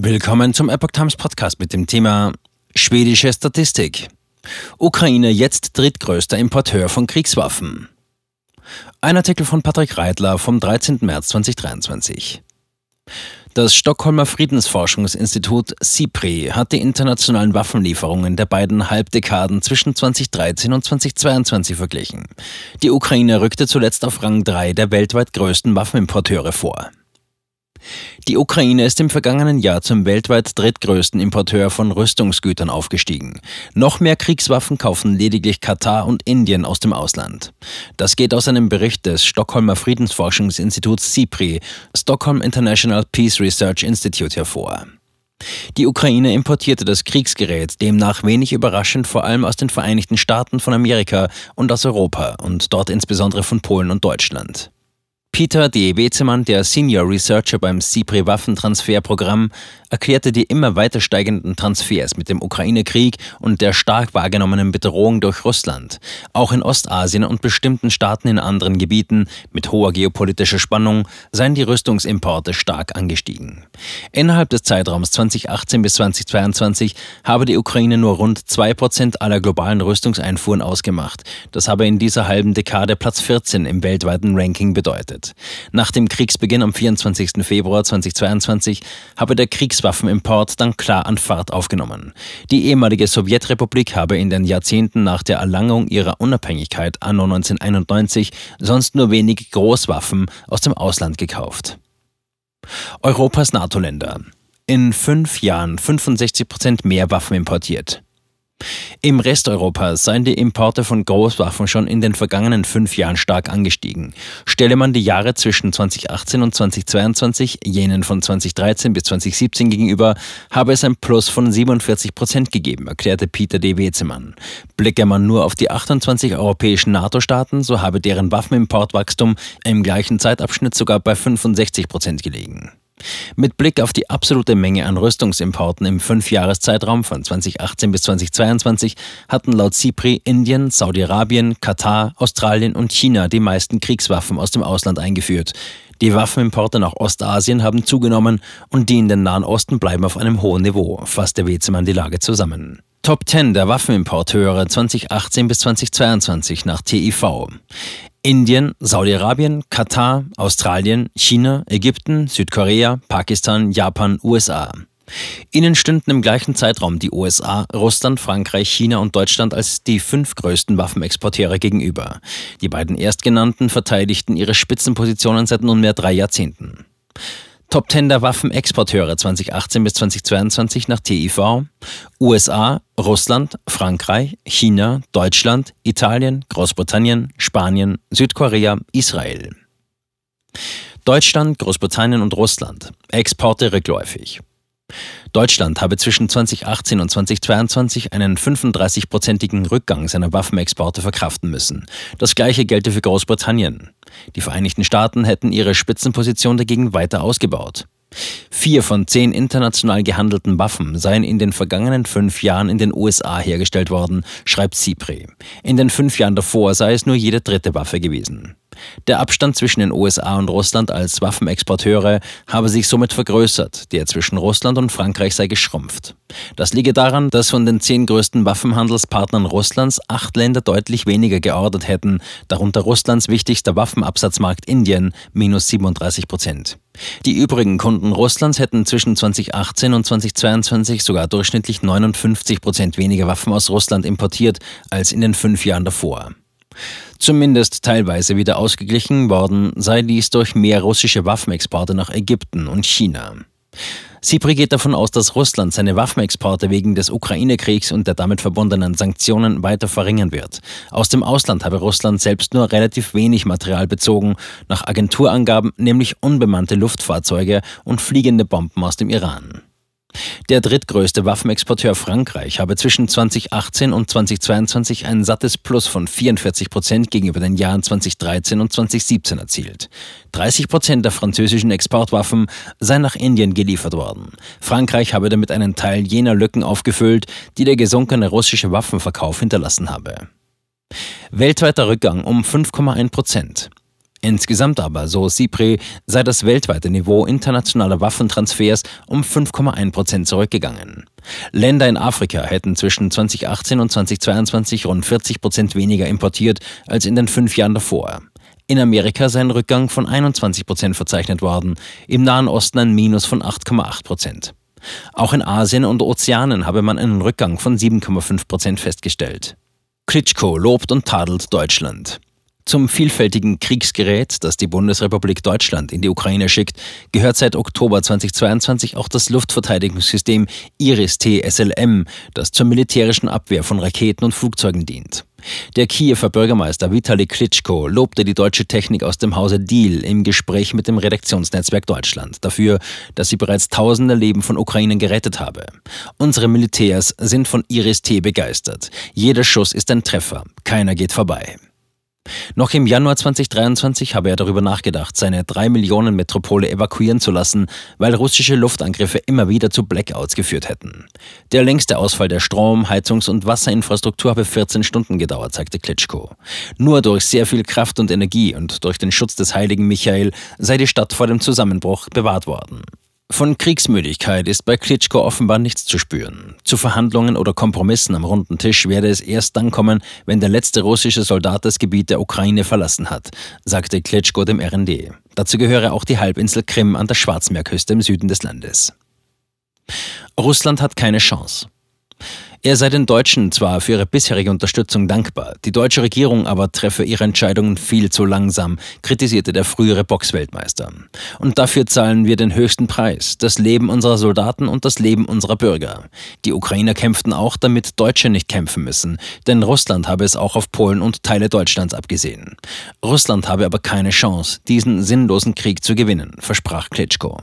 Willkommen zum Epoch Times Podcast mit dem Thema Schwedische Statistik. Ukraine jetzt drittgrößter Importeur von Kriegswaffen. Ein Artikel von Patrick Reitler vom 13. März 2023. Das Stockholmer Friedensforschungsinstitut SIPRI hat die internationalen Waffenlieferungen der beiden Halbdekaden zwischen 2013 und 2022 verglichen. Die Ukraine rückte zuletzt auf Rang 3 der weltweit größten Waffenimporteure vor. Die Ukraine ist im vergangenen Jahr zum weltweit drittgrößten Importeur von Rüstungsgütern aufgestiegen. Noch mehr Kriegswaffen kaufen lediglich Katar und Indien aus dem Ausland. Das geht aus einem Bericht des Stockholmer Friedensforschungsinstituts SIPRI, Stockholm International Peace Research Institute, hervor. Die Ukraine importierte das Kriegsgerät demnach wenig überraschend vor allem aus den Vereinigten Staaten von Amerika und aus Europa und dort insbesondere von Polen und Deutschland. Peter D. Wezemann, der Senior Researcher beim CIPRI Waffentransferprogramm, erklärte die immer weiter steigenden Transfers mit dem Ukraine-Krieg und der stark wahrgenommenen Bedrohung durch Russland. Auch in Ostasien und bestimmten Staaten in anderen Gebieten mit hoher geopolitischer Spannung seien die Rüstungsimporte stark angestiegen. Innerhalb des Zeitraums 2018 bis 2022 habe die Ukraine nur rund 2% aller globalen Rüstungseinfuhren ausgemacht. Das habe in dieser halben Dekade Platz 14 im weltweiten Ranking bedeutet. Nach dem Kriegsbeginn am 24. Februar 2022 habe der Kriegs Kriegswaffenimport dann klar an Fahrt aufgenommen. Die ehemalige Sowjetrepublik habe in den Jahrzehnten nach der Erlangung ihrer Unabhängigkeit anno 1991 sonst nur wenig Großwaffen aus dem Ausland gekauft. Europas NATO-Länder. In fünf Jahren 65 Prozent mehr Waffen importiert. Im Rest Europas seien die Importe von Großwaffen schon in den vergangenen fünf Jahren stark angestiegen. Stelle man die Jahre zwischen 2018 und 2022 jenen von 2013 bis 2017 gegenüber, habe es ein Plus von 47 Prozent gegeben, erklärte Peter D. Wezemann. Blicke man nur auf die 28 europäischen NATO-Staaten, so habe deren Waffenimportwachstum im gleichen Zeitabschnitt sogar bei 65 Prozent gelegen. Mit Blick auf die absolute Menge an Rüstungsimporten im Fünfjahreszeitraum von 2018 bis 2022 hatten laut CIPRI Indien, Saudi-Arabien, Katar, Australien und China die meisten Kriegswaffen aus dem Ausland eingeführt. Die Waffenimporte nach Ostasien haben zugenommen und die in den Nahen Osten bleiben auf einem hohen Niveau, fasste Wezemann die Lage zusammen. Top 10 der Waffenimporteure 2018 bis 2022 nach TIV. Indien, Saudi-Arabien, Katar, Australien, China, Ägypten, Südkorea, Pakistan, Japan, USA. Ihnen stünden im gleichen Zeitraum die USA, Russland, Frankreich, China und Deutschland als die fünf größten Waffenexporteure gegenüber. Die beiden erstgenannten verteidigten ihre Spitzenpositionen seit nunmehr drei Jahrzehnten. Top 10 der Waffenexporteure 2018 bis 2022 nach TIV. USA, Russland, Frankreich, China, Deutschland, Italien, Großbritannien, Spanien, Südkorea, Israel. Deutschland, Großbritannien und Russland. Exporte rückläufig. Deutschland habe zwischen 2018 und 2022 einen 35-prozentigen Rückgang seiner Waffenexporte verkraften müssen. Das gleiche gelte für Großbritannien. Die Vereinigten Staaten hätten ihre Spitzenposition dagegen weiter ausgebaut. Vier von zehn international gehandelten Waffen seien in den vergangenen fünf Jahren in den USA hergestellt worden, schreibt CIPRI. In den fünf Jahren davor sei es nur jede dritte Waffe gewesen. Der Abstand zwischen den USA und Russland als Waffenexporteure habe sich somit vergrößert, der zwischen Russland und Frankreich sei geschrumpft. Das liege daran, dass von den zehn größten Waffenhandelspartnern Russlands acht Länder deutlich weniger geordert hätten, darunter Russlands wichtigster Waffenabsatzmarkt Indien minus 37 Prozent. Die übrigen Kunden Russlands hätten zwischen 2018 und 2022 sogar durchschnittlich 59 Prozent weniger Waffen aus Russland importiert als in den fünf Jahren davor. Zumindest teilweise wieder ausgeglichen worden sei dies durch mehr russische Waffenexporte nach Ägypten und China. Sipri geht davon aus, dass Russland seine Waffenexporte wegen des Ukraine-Kriegs und der damit verbundenen Sanktionen weiter verringern wird. Aus dem Ausland habe Russland selbst nur relativ wenig Material bezogen, nach Agenturangaben nämlich unbemannte Luftfahrzeuge und fliegende Bomben aus dem Iran. Der drittgrößte Waffenexporteur Frankreich habe zwischen 2018 und 2022 ein sattes Plus von 44 Prozent gegenüber den Jahren 2013 und 2017 erzielt. 30 Prozent der französischen Exportwaffen seien nach Indien geliefert worden. Frankreich habe damit einen Teil jener Lücken aufgefüllt, die der gesunkene russische Waffenverkauf hinterlassen habe. Weltweiter Rückgang um 5,1 Prozent. Insgesamt aber, so Sipri, sei das weltweite Niveau internationaler Waffentransfers um 5,1 Prozent zurückgegangen. Länder in Afrika hätten zwischen 2018 und 2022 rund 40 Prozent weniger importiert als in den fünf Jahren davor. In Amerika sei ein Rückgang von 21 Prozent verzeichnet worden, im Nahen Osten ein Minus von 8,8 Prozent. Auch in Asien und Ozeanen habe man einen Rückgang von 7,5 Prozent festgestellt. Klitschko lobt und tadelt Deutschland. Zum vielfältigen Kriegsgerät, das die Bundesrepublik Deutschland in die Ukraine schickt, gehört seit Oktober 2022 auch das Luftverteidigungssystem Iris-T SLM, das zur militärischen Abwehr von Raketen und Flugzeugen dient. Der Kiewer Bürgermeister Vitali Klitschko lobte die deutsche Technik aus dem Hause Deal im Gespräch mit dem Redaktionsnetzwerk Deutschland dafür, dass sie bereits tausende Leben von Ukrainern gerettet habe. Unsere Militärs sind von Iris-T begeistert. Jeder Schuss ist ein Treffer. Keiner geht vorbei. Noch im Januar 2023 habe er darüber nachgedacht, seine drei Millionen Metropole evakuieren zu lassen, weil russische Luftangriffe immer wieder zu Blackouts geführt hätten. Der längste Ausfall der Strom-, Heizungs- und Wasserinfrastruktur habe 14 Stunden gedauert, sagte Klitschko. Nur durch sehr viel Kraft und Energie und durch den Schutz des heiligen Michael sei die Stadt vor dem Zusammenbruch bewahrt worden. Von Kriegsmüdigkeit ist bei Klitschko offenbar nichts zu spüren. Zu Verhandlungen oder Kompromissen am runden Tisch werde es erst dann kommen, wenn der letzte russische Soldat das Gebiet der Ukraine verlassen hat, sagte Klitschko dem RND. Dazu gehöre auch die Halbinsel Krim an der Schwarzmeerküste im Süden des Landes. Russland hat keine Chance. Er sei den Deutschen zwar für ihre bisherige Unterstützung dankbar, die deutsche Regierung aber treffe ihre Entscheidungen viel zu langsam, kritisierte der frühere Boxweltmeister. Und dafür zahlen wir den höchsten Preis, das Leben unserer Soldaten und das Leben unserer Bürger. Die Ukrainer kämpften auch, damit Deutsche nicht kämpfen müssen, denn Russland habe es auch auf Polen und Teile Deutschlands abgesehen. Russland habe aber keine Chance, diesen sinnlosen Krieg zu gewinnen, versprach Klitschko.